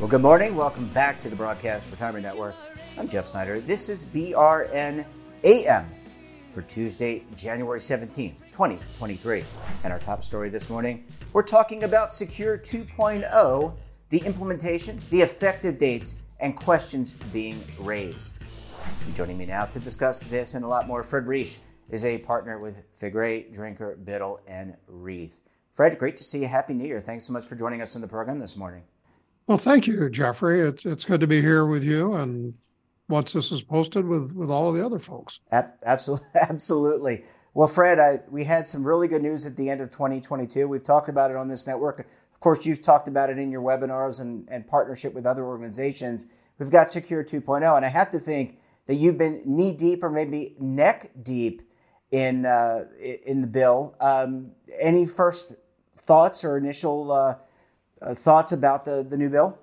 Well, good morning. Welcome back to the Broadcast Retirement Network. I'm Jeff Snyder. This is BRN AM for Tuesday, January 17th, 2023. And our top story this morning, we're talking about Secure 2.0, the implementation, the effective dates, and questions being raised. Joining me now to discuss this and a lot more, Fred Reish is a partner with Faegre, Drinker, Biddle, and Reath. Fred, great to see you. Happy New Year. Thanks so much for joining us on the program this morning. Well, thank you, Jeffrey. It's it's good to be here with you, and once this is posted, with with all of the other folks. Absolutely, absolutely. Well, Fred, I, we had some really good news at the end of 2022. We've talked about it on this network. Of course, you've talked about it in your webinars and, and partnership with other organizations. We've got Secure 2.0, and I have to think that you've been knee deep or maybe neck deep in uh, in the bill. Um, any first thoughts or initial uh, uh, thoughts about the, the new bill?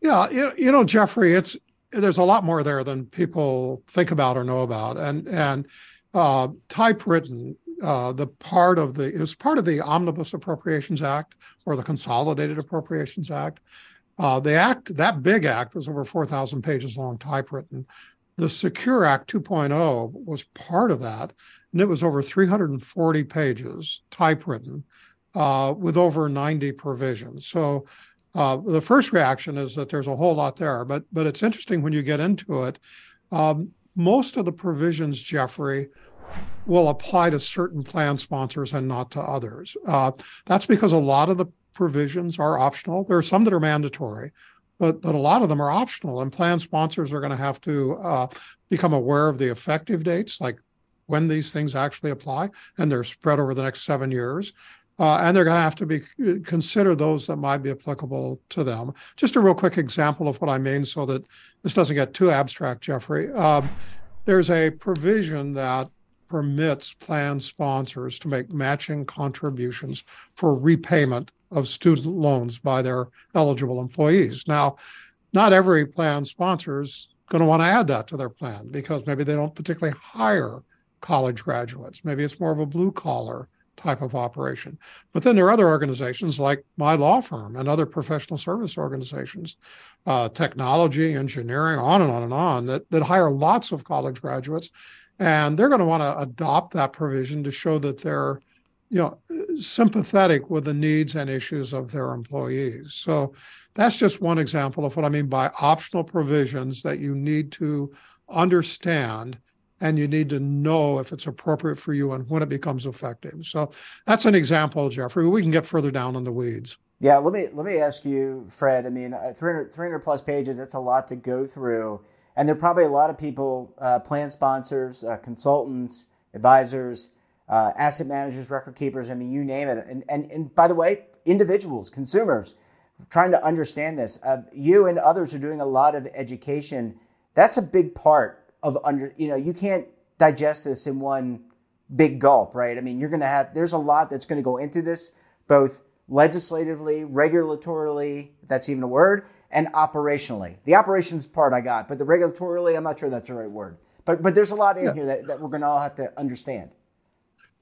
Yeah, you, you know, Jeffrey, it's there's a lot more there than people think about or know about, and and uh, typewritten, uh, the part of the it was part of the Omnibus Appropriations Act or the Consolidated Appropriations Act. Uh, the act, that big act, was over 4,000 pages long, typewritten. The Secure Act 2.0 was part of that, and it was over 340 pages, typewritten uh, with over 90 provisions. So uh, the first reaction is that there's a whole lot there, but but it's interesting when you get into it. Um, most of the provisions, Jeffrey, will apply to certain plan sponsors and not to others. Uh, that's because a lot of the provisions are optional. There are some that are mandatory, but but a lot of them are optional, and plan sponsors are going to have to uh, become aware of the effective dates, like when these things actually apply, and they're spread over the next seven years. Uh, and they're going to have to be consider those that might be applicable to them. Just a real quick example of what I mean, so that this doesn't get too abstract, Jeffrey. Um, there's a provision that permits plan sponsors to make matching contributions for repayment of student loans by their eligible employees. Now, not every plan sponsor is going to want to add that to their plan because maybe they don't particularly hire college graduates. Maybe it's more of a blue collar type of operation. But then there are other organizations like my law firm and other professional service organizations, uh, technology, engineering, on and on and on, that, that hire lots of college graduates. And they're going to want to adopt that provision to show that they're you know sympathetic with the needs and issues of their employees so that's just one example of what i mean by optional provisions that you need to understand and you need to know if it's appropriate for you and when it becomes effective. So that's an example, Jeffrey. We can get further down in the weeds. Yeah, let me let me ask you, Fred. I mean, uh, 300, 300 plus pages. That's a lot to go through, and there are probably a lot of people, uh, plan sponsors, uh, consultants, advisors, uh, asset managers, record keepers. I mean, you name it. And and and by the way, individuals, consumers, trying to understand this. Uh, you and others are doing a lot of education. That's a big part of under, you know, you can't digest this in one big gulp, right? I mean, you're going to have, there's a lot that's going to go into this, both legislatively, regulatorily, if that's even a word, and operationally. The operations part I got, but the regulatorily, I'm not sure that's the right word. But, but there's a lot in yeah. here that, that we're going to all have to understand.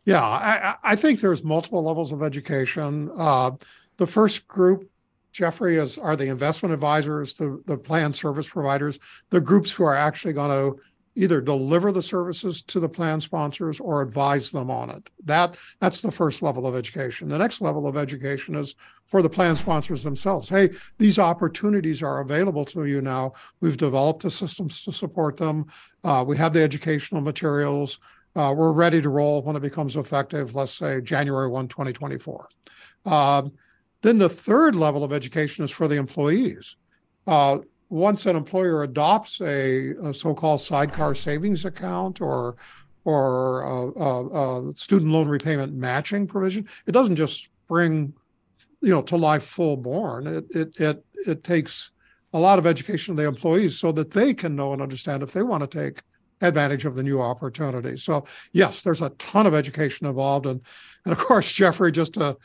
Yeah, I, I think there's multiple levels of education. Uh, the first group Jeffrey, is are the investment advisors, the, the plan service providers, the groups who are actually going to either deliver the services to the plan sponsors or advise them on it. That that's the first level of education. The next level of education is for the plan sponsors themselves. Hey, these opportunities are available to you now. We've developed the systems to support them. Uh, we have the educational materials. Uh, we're ready to roll when it becomes effective. Let's say January 1, 2024. Um, then the third level of education is for the employees. Uh, once an employer adopts a, a, so-called sidecar savings account or or a, a, student loan repayment matching provision, it doesn't just bring you know to life full born. It it it it takes a lot of education of the employees so that they can know and understand if they want to take advantage of the new opportunity. So yes, there's a ton of education involved, and and of course, Jeffrey, just to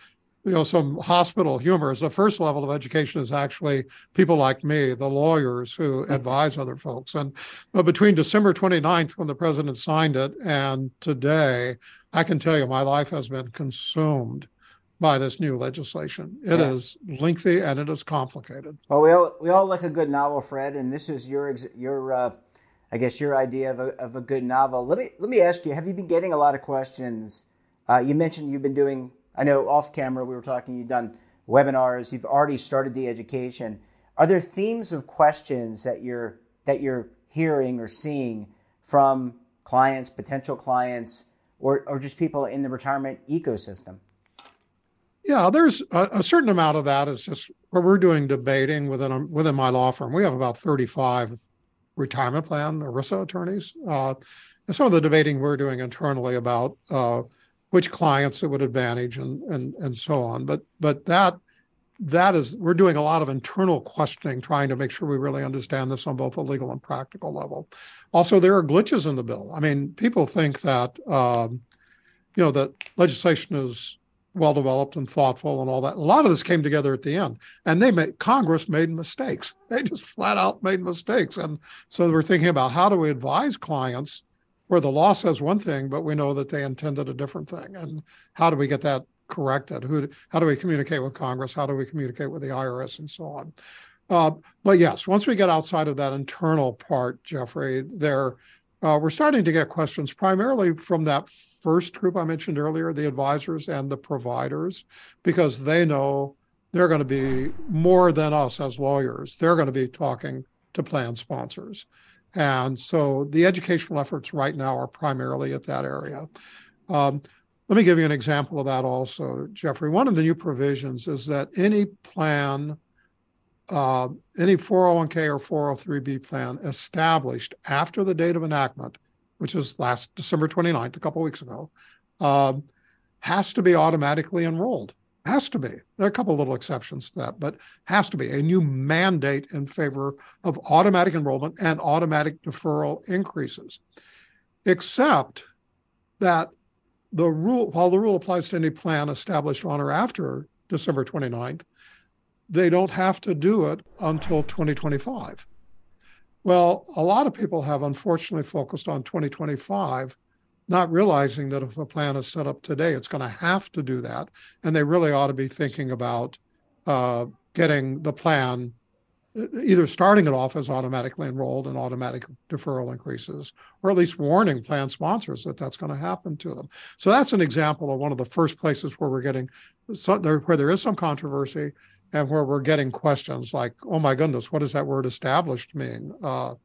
you know some hospital humor is the first level of education is actually people like me the lawyers who mm-hmm. advise other folks. And but between december 29th when the president signed it and today i can tell you my life has been consumed by this new legislation. It yeah. is lengthy and it is complicated. Well we all we all like a good novel fred and this is your your uh, i guess your idea of a, of a good novel. Let me let me ask you have you been getting a lot of questions? Uh, you mentioned you've been doing I know off camera we were talking, you've done webinars, you've already started the education. Are there themes of questions that you're that you're hearing or seeing from clients, potential clients, or, or just people in the retirement ecosystem? Yeah, there's a, a, certain amount of that is just where we're doing debating within within my law firm. We have about 35 retirement plan ERISA attorneys. Uh, and some of the debating we're doing internally about uh, which clients it would advantage and and and so on. But but that that is we're doing a lot of internal questioning, trying to make sure we really understand this on both a legal and practical level. Also, there are glitches in the bill. I mean, people think that um, you know that legislation is well developed and thoughtful and all that. A lot of this came together at the end, and they made Congress made mistakes. They just flat out made mistakes, and so we're thinking about how do we advise clients where the law says one thing, but we know that they intended a different thing. And how do we get that corrected? Who, how do we communicate with Congress? How do we communicate with the IRS and so on? Uh, but yes, once we get outside of that internal part, Jeffrey, there uh, we're starting to get questions primarily from that first group I mentioned earlier, the advisors and the providers, because they know they're going to be more than us as lawyers. They're going to be talking to plan sponsors. And so the educational efforts right now are primarily at that area. Um, let me give you an example of that also, Jeffrey. One of the new provisions is that any plan, uh, any 401k or 403b plan established after the date of enactment, which is last December 29th, a couple weeks ago, uh, has to be automatically enrolled. Has to be. There are a couple of little exceptions to that, but has to be a new mandate in favor of automatic enrollment and automatic deferral increases. Except that the rule, while the rule applies to any plan established on or after December 29th, they don't have to do it until 2025. Well, a lot of people have unfortunately focused on 2025 not realizing that if a plan is set up today, it's going to have to do that. And they really ought to be thinking about uh, getting the plan, either starting it off as automatically enrolled and automatic deferral increases, or at least warning plan sponsors that that's going to happen to them. So that's an example of one of the first places where we're getting, where there is some controversy and where we're getting questions like, oh my goodness, what does that word established mean? Uh,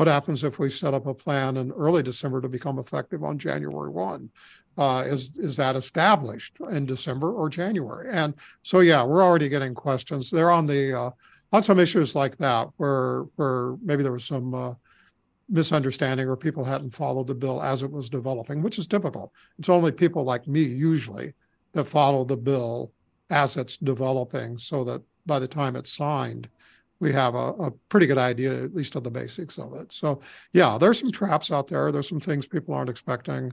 what happens if we set up a plan in early December to become effective on January 1? Uh, is is that established in December or January? And so, yeah, we're already getting questions. They're on the uh, on some issues like that where where maybe there was some uh, misunderstanding or people hadn't followed the bill as it was developing, which is typical. It's only people like me usually that follow the bill as it's developing so that by the time it's signed, we have a, a, pretty good idea, at least of the basics of it. So, yeah, there's some traps out there. There's some things people aren't expecting.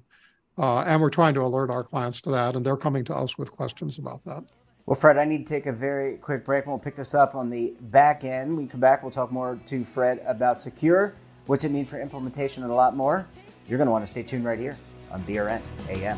Uh, and we're trying to alert our clients to that, and they're coming to us with questions about that. Well, Fred, I need to take a very quick break, and we'll pick this up on the back end. When we come back, we'll talk more to Fred about Secure, what's it mean for implementation, and a lot more. You're going to want to stay tuned right here on BRN AM.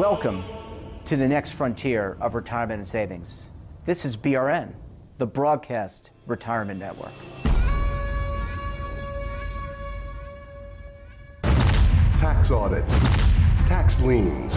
Welcome to the next frontier of retirement and savings. This is BRN, the Broadcast Retirement Network. Tax audits, tax liens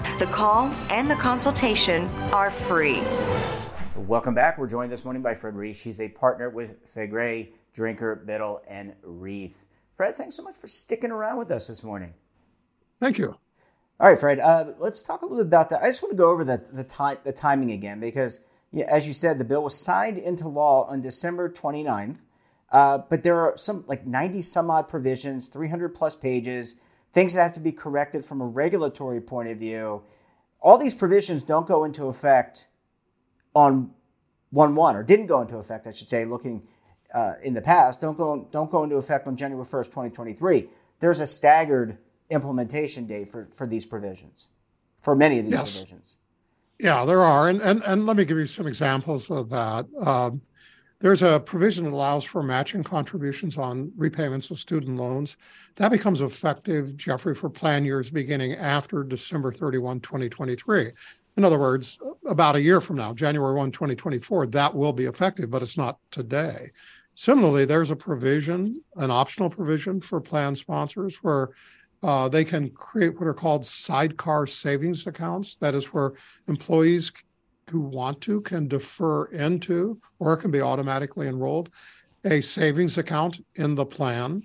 The call and the consultation are free. Welcome back. We're joined this morning by Fred Reish. She's a partner with Faegre, Drinker, Biddle, and Reath. Fred, thanks so much for sticking around with us this morning. Thank you. All right, Fred. Uh, let's talk a little bit about that. I just want to go over the the, time, the timing again because, yeah, as you said, the bill was signed into law on December 29th. Uh, but there are some like 90 some odd provisions, 300 plus pages things that have to be corrected from a regulatory point of view. All these provisions don't go into effect on 1 1, or didn't go into effect, I should say, looking uh, in the past, don't go, don't go into effect on January 1st, 2023. There's a staggered implementation date for, for these provisions, for many of these yes. provisions. Yeah, there are. And, and, and let me give you some examples of that. Um, there's a provision that allows for matching contributions on repayments of student loans. That becomes effective, Jeffrey, for plan years beginning after December 31, 2023. In other words, about a year from now, January 1, 2024, that will be effective, but it's not today. Similarly, there's a provision, an optional provision for plan sponsors where uh, they can create what are called sidecar savings accounts. That is where employees who want to can defer into, or can be automatically enrolled, a savings account in the plan.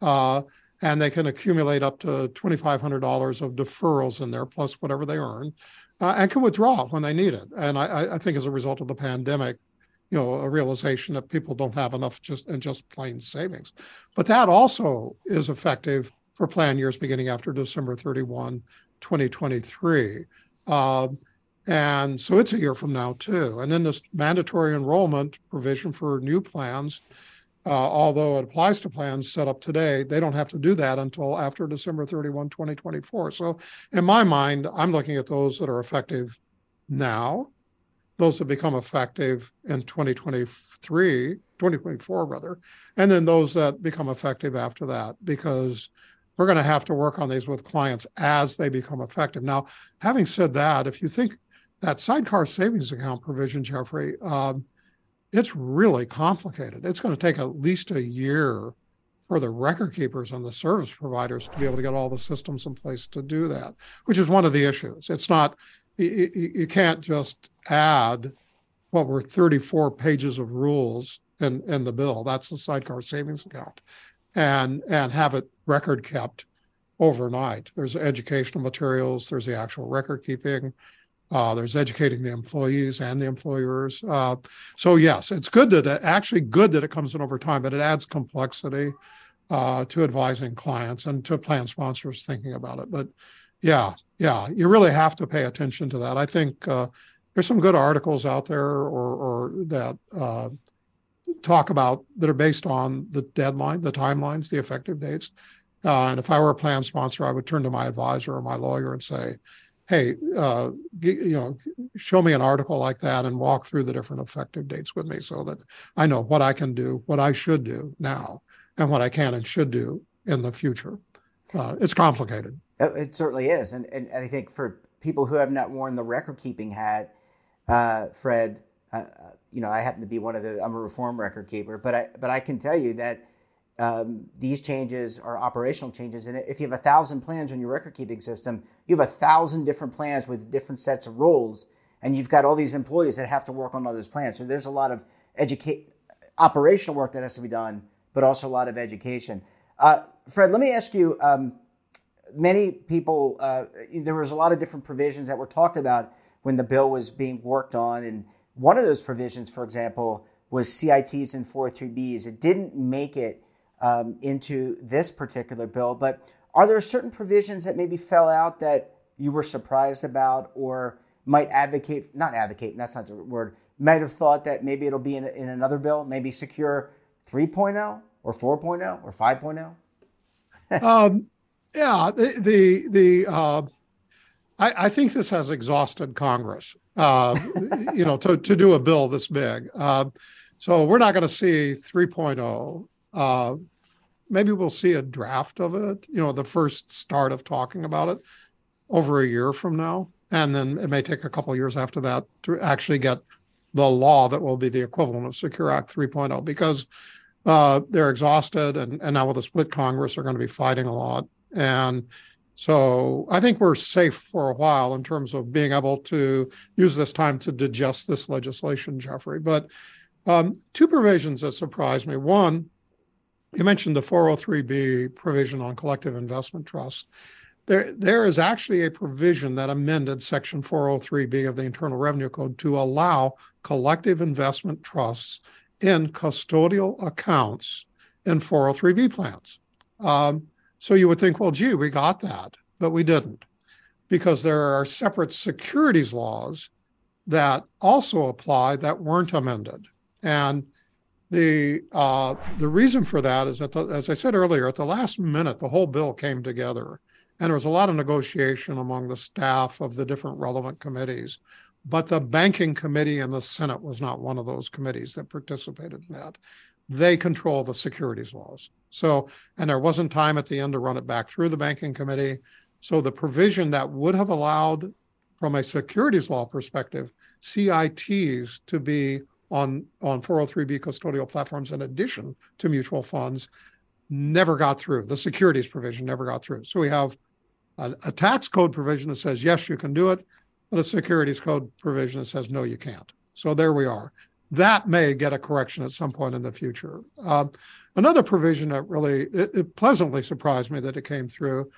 Uh, and they can accumulate up to $2,500 of deferrals in there, plus whatever they earn, uh, and can withdraw when they need it. And I, I, think as a result of the pandemic, you know, a realization that people don't have enough just and just plain savings. But that also is effective for plan years beginning after December 31, 2023. Uh, and so it's a year from now, too. And then this mandatory enrollment provision for new plans, uh, although it applies to plans set up today, they don't have to do that until after December 31, 2024. So in my mind, I'm looking at those that are effective now. those that become effective in 2023, 2024 rather, and then those that become effective after that, because we're going to have to work on these with clients as they become effective. Now, having said that, if you think that sidecar savings account provision, Jeffrey, um, it's really complicated. It's going to take at least a year for the record keepers and the service providers to be able to get all the systems in place to do that, which is one of the issues. It's not, you, you can't just add what were 34 pages of rules in, in the bill. That's the sidecar savings account and, and have it record kept overnight. There's educational materials, there's the actual record keeping, uh, there's educating the employees and the employers. Uh, so yes, it's good that it, actually good that it comes in over time, but it adds complexity uh, to advising clients and to plan sponsors thinking about it. But yeah, yeah, you really have to pay attention to that. I think uh, there's some good articles out there or, or that uh, talk about that are based on the deadline, the timelines, the effective dates. Uh, and if I were a plan sponsor, I would turn to my advisor or my lawyer and say, hey, uh, you know, show me an article like that and walk through the different effective dates with me so that I know what I can do, what I should do now, and what I can and should do in the future. Uh, it's complicated. It certainly is, and, and, and I think for people who have not worn the record keeping hat, uh, Fred, uh, uh, you know, I happen to be one of the I'm a reform record keeper, but I but I can tell you that um, these changes are operational changes. And if you have a thousand plans in your record keeping system, you have a thousand different plans with different sets of rules, and you've got all these employees that have to work on those plans. So there's a lot of educate operational work that has to be done, but also a lot of education. Uh, Fred, let me ask you. Um, many people, uh, there was a lot of different provisions that were talked about when the bill was being worked on, and one of those provisions, for example, was CITs and 403Bs. It didn't make it um, into this particular bill. But are there certain provisions that maybe fell out that you were surprised about or might advocate, not advocate, that's not the word, might have thought that maybe it'll be in, in another bill, maybe secure 3.0 or 4.0 or 5.0? um, yeah, the, the, the uh, I, I, think this has exhausted Congress, uh, you know, to, to do a bill this big. Uh, so we're not going to see 3.0 uh, maybe we'll see a draft of it, you know, the first start of talking about it over a year from now. And then it may take a couple years after that to actually get the law that will be the equivalent of Secure Act 3.0 because uh, they're exhausted and, and now with a split Congress, they're going to be fighting a lot. And so I think we're safe for a while in terms of being able to use this time to digest this legislation, Jeffrey. But um, two provisions that surprised me. One, you mentioned the 403b provision on collective investment trusts. There, there is actually a provision that amended Section 403b of the Internal Revenue Code to allow collective investment trusts in custodial accounts in 403b plans. Um, so you would think, well, gee, we got that, but we didn't, because there are separate securities laws that also apply that weren't amended. And the uh, the reason for that is that, the, as I said earlier, at the last minute, the whole bill came together, and there was a lot of negotiation among the staff of the different relevant committees. But the banking committee in the Senate was not one of those committees that participated in that. They control the securities laws. So, and there wasn't time at the end to run it back through the banking committee. So the provision that would have allowed, from a securities law perspective, CITs to be on on 403b custodial platforms in addition to mutual funds never got through. The securities provision never got through. So we have a, a, tax code provision that says yes, you can do it, but a securities code provision that says no, you can't. So there we are. That may get a correction at some point in the future. Uh, another provision that really it, it, pleasantly surprised me that it came through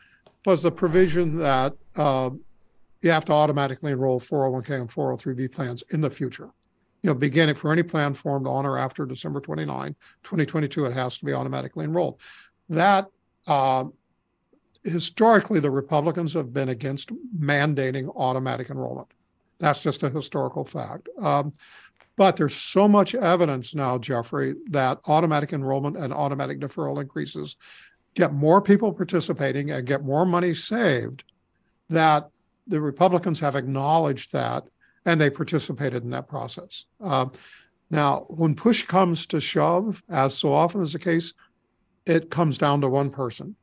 was the provision that uh, you have to automatically enroll 401k and 403b plans in the future you know, beginning for any plan formed on or after December 29, 2022, it has to be automatically enrolled. That uh, historically, the Republicans have been against mandating automatic enrollment. That's just a historical fact. Um, but there's so much evidence now, Jeffrey, that automatic enrollment and automatic deferral increases get more people participating and get more money saved that the Republicans have acknowledged that and they participated in that process. Uh, now, when push comes to shove, as so often is the case, it comes down to one person,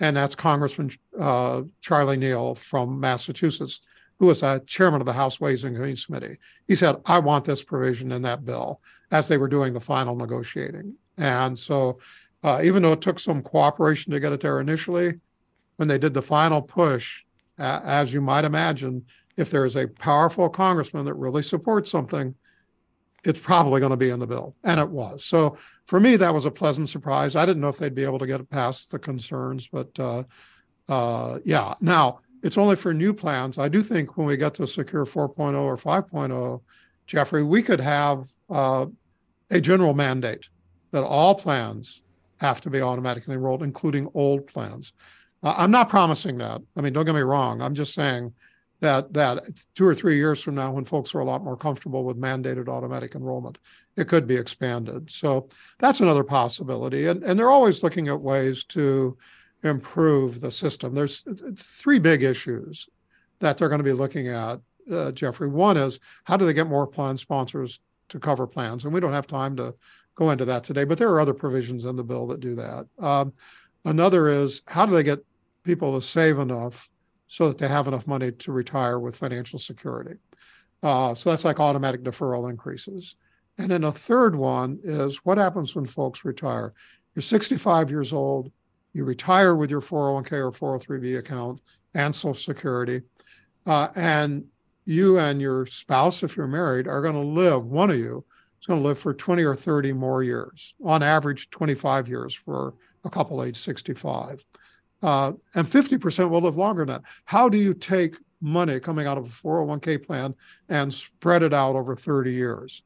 and that's Congressman uh, Charlie Neal from Massachusetts, who was a chairman of the House Ways and Means Committee. He said, I want this provision in that bill as they were doing the final negotiating. And so, uh, even though it took some cooperation to get it there initially, when they did the final push, uh, as you might imagine, if there is a powerful congressman that really supports something, it's probably going to be in the bill. And it was. So for me, that was a pleasant surprise. I didn't know if they'd be able to get it past the concerns, but uh, uh, yeah. Now, it's only for new plans. I do think when we get to Secure 4.0 or 5.0, Jeffrey, we could have uh, a general mandate that all plans have to be automatically enrolled, including old plans. I'm not promising that. I mean, don't get me wrong. I'm just saying that that two or three years from now, when folks are a lot more comfortable with mandated automatic enrollment, it could be expanded. So that's another possibility. And and they're always looking at ways to improve the system. There's three big issues that they're going to be looking at, uh, Jeffrey. One is how do they get more plan sponsors to cover plans? And we don't have time to go into that today, but there are other provisions in the bill that do that. Um, another is how do they get people to save enough so that they have enough money to retire with financial security. Uh, so that's like automatic deferral increases. And then a third one is what happens when folks retire? You're 65 years old, you retire with your 401k or 403b account and Social Security, uh, and you and your spouse, if you're married, are going to live, one of you is going to live for 20 or 30 more years, on average, 25 years for a couple age 65 uh, and 50% will live longer than that. How do you take money coming out of a 401k plan and spread it out over 30 years?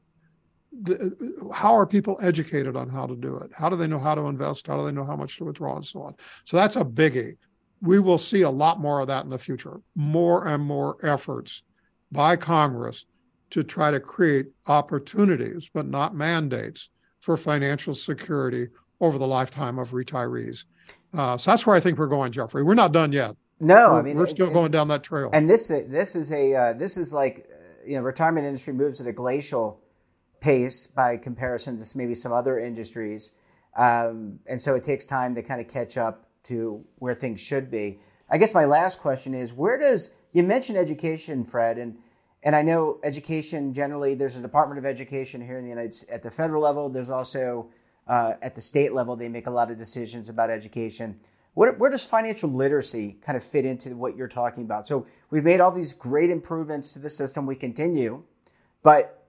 The, how are people educated on how to do it? How do they know how to invest? How do they know how much to withdraw and so on? So that's a biggie. We will see a lot more of that in the future. More and more efforts by Congress to try to create opportunities, but not mandates, for financial security over the lifetime of retirees. Uh, so that's where I think we're going, Jeffrey. We're not done yet. No, we're, I mean we're still going down that trail. And this this is a uh, this is like uh, you know retirement industry moves at a glacial pace by comparison to maybe some other industries, um, and so it takes time to kind of catch up to where things should be. I guess my last question is where does you mentioned education, Fred, and and I know education generally. There's a Department of Education here in the United States at the federal level. There's also uh, at the state level, they make a lot of decisions about education. What, where does financial literacy kind of fit into what you're talking about? So we've made all these great improvements to the system. We continue, but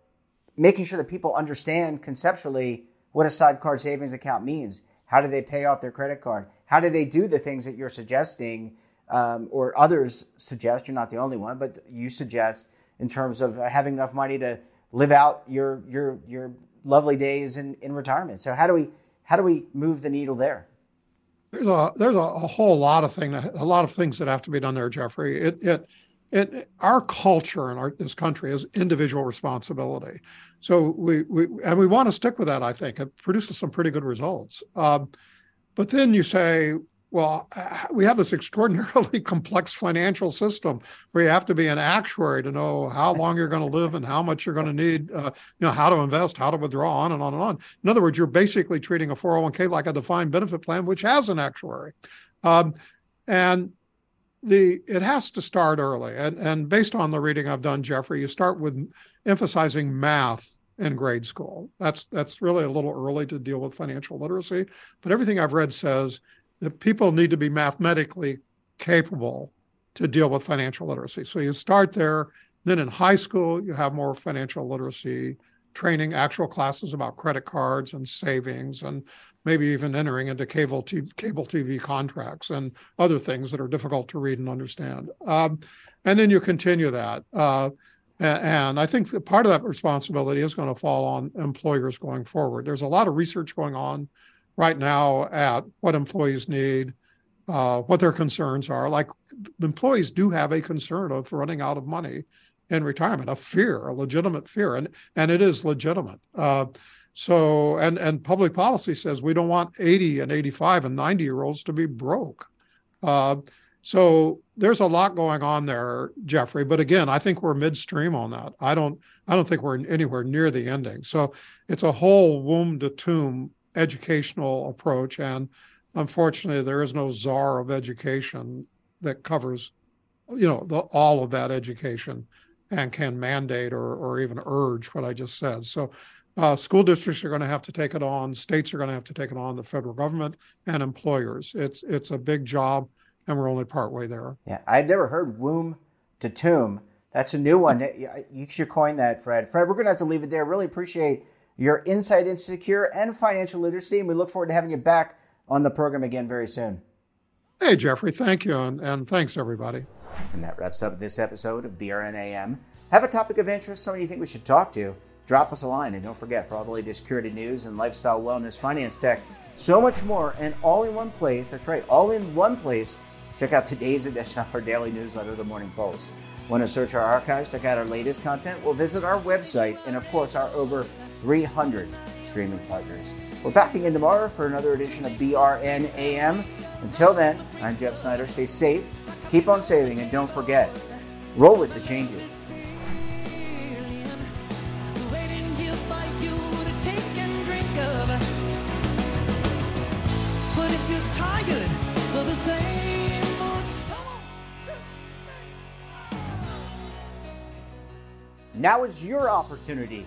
making sure that people understand conceptually what a sidecar savings account means. How do they pay off their credit card? How do they do the things that you're suggesting um, or others suggest? You're not the only one, but you suggest in terms of having enough money to live out your your your lovely days in, in retirement. So how do we how do we move the needle there? There's a there's a, a whole lot of thing a lot of things that have to be done there, Jeffrey. It it it, our culture in our, this country is individual responsibility. So we, we and we want to stick with that. I think it produces some pretty good results. Um, but then you say, well, we have this extraordinarily complex financial system where you have to be an actuary to know how long you're going to live and how much you're going to need, uh, you know, how to invest, how to withdraw, on and on and on. In other words, you're basically treating a 401k like a defined benefit plan, which has an actuary. Um, and the it has to start early. And, and based on the reading I've done, Jeffrey, you start with emphasizing math in grade school. That's that's really a little early to deal with financial literacy. But everything I've read says that people need to be mathematically capable to deal with financial literacy. So you start there. Then in high school, you have more financial literacy training, actual classes about credit cards and savings, and maybe even entering into cable TV, cable TV contracts and other things that are difficult to read and understand. Um, and then you continue that. Uh, and I think that part of that responsibility is going to fall on employers going forward. There's a lot of research going on right now at what employees need, uh, what their concerns are. Like employees do have a concern of running out of money in retirement, a fear, a legitimate fear, and and it is legitimate. Uh, so and and public policy says we don't want 80 and 85 and 90 year olds to be broke. Uh, so there's a lot going on there, Jeffrey. But again, I think we're midstream on that. I don't I don't think we're anywhere near the ending. So it's a whole womb to tomb educational approach. And unfortunately, there is no czar of education that covers, you know, the, all of that education and can mandate or, or even urge what I just said. So uh, school districts are going to have to take it on. States are going to have to take it on. The federal government and employers. It's it's a big job, and we're only partway there. Yeah, I'd never heard womb to tomb. That's a new one. You should coin that, Fred. Fred, we're going to have to leave it there. Really appreciate your insight into secure and financial literacy, and we look forward to having you back on the program again very soon. Hey, Jeffrey, thank you, and, and thanks everybody. And that wraps up this episode of BRNAM. Have a topic of interest, somebody you think we should talk to drop us a line. And don't forget, for all the latest security news and lifestyle, wellness, finance tech, so much more, and all in one place. That's right, all in one place. Check out today's edition of our daily newsletter, The Morning Pulse. Want to search our archives, check out our latest content? Well, visit our website and, of course, our over 300 streaming partners. We're back again tomorrow for another edition of BRN AM. Until then, I'm Jeff Snyder. Stay safe, keep on saving, and don't forget, roll with the changes. Now is your opportunity